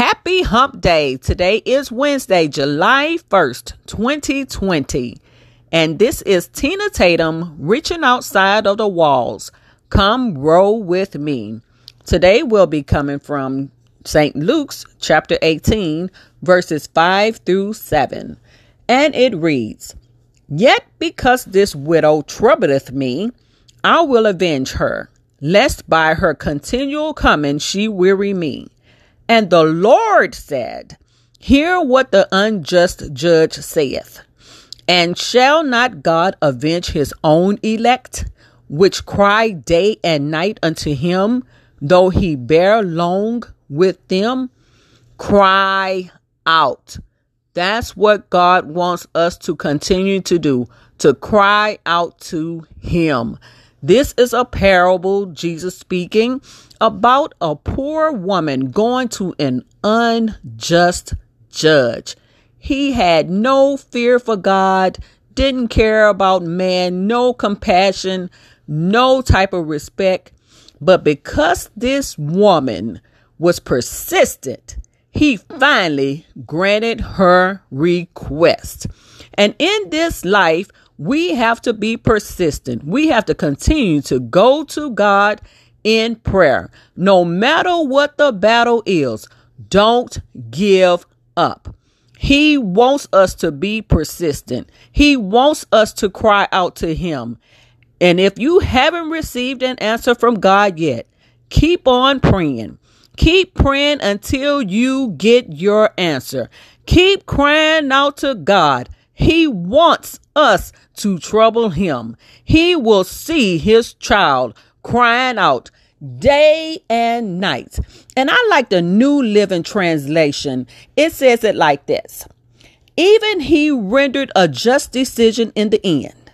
Happy Hump Day. Today is Wednesday, July 1st, 2020. And this is Tina Tatum reaching outside of the walls. Come roll with me. Today we'll be coming from St. Luke's chapter 18, verses 5 through 7. And it reads, Yet because this widow troubleth me, I will avenge her, lest by her continual coming she weary me. And the Lord said, Hear what the unjust judge saith. And shall not God avenge his own elect, which cry day and night unto him, though he bear long with them? Cry out. That's what God wants us to continue to do, to cry out to him. This is a parable, Jesus speaking, about a poor woman going to an unjust judge. He had no fear for God, didn't care about man, no compassion, no type of respect. But because this woman was persistent, he finally granted her request. And in this life, we have to be persistent. We have to continue to go to God in prayer. No matter what the battle is, don't give up. He wants us to be persistent. He wants us to cry out to Him. And if you haven't received an answer from God yet, keep on praying. Keep praying until you get your answer. Keep crying out to God. He wants us to trouble him. He will see his child crying out day and night. And I like the New Living Translation. It says it like this Even he rendered a just decision in the end.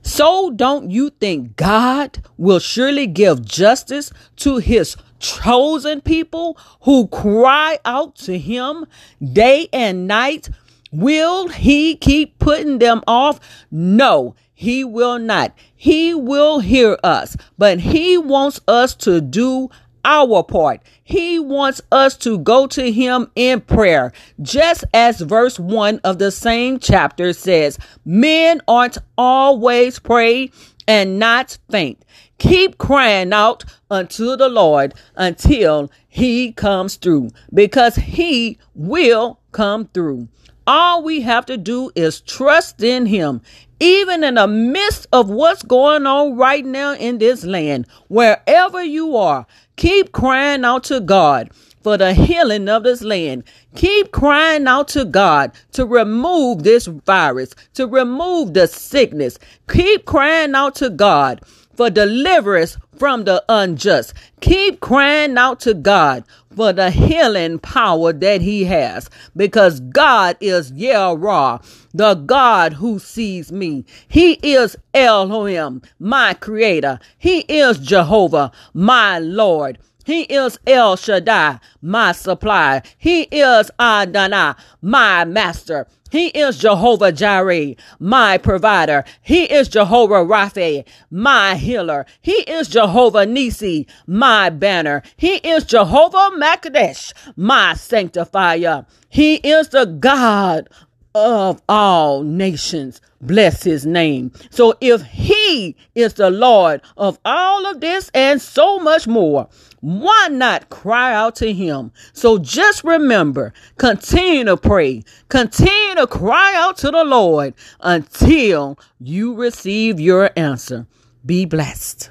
So don't you think God will surely give justice to his chosen people who cry out to him day and night? Will he keep putting them off? No, he will not. He will hear us, but he wants us to do our part. He wants us to go to him in prayer, just as verse 1 of the same chapter says, Men aren't always pray and not faint. Keep crying out unto the Lord until he comes through because he will come through. All we have to do is trust in Him, even in the midst of what's going on right now in this land. Wherever you are, keep crying out to God for the healing of this land. Keep crying out to God to remove this virus, to remove the sickness. Keep crying out to God for deliverance from the unjust. Keep crying out to God for the healing power that he has because God is Yah the God who sees me. He is Elohim, my creator. He is Jehovah, my Lord. He is El Shaddai, my supply. He is Adonai, my master. He is Jehovah Jireh, my provider. He is Jehovah Rapha, my healer. He is Jehovah Nisi, my banner. He is Jehovah Makadesh, my sanctifier. He is the God of all nations. Bless his name. So if he is the Lord of all of this and so much more, why not cry out to him? So just remember, continue to pray, continue to cry out to the Lord until you receive your answer. Be blessed.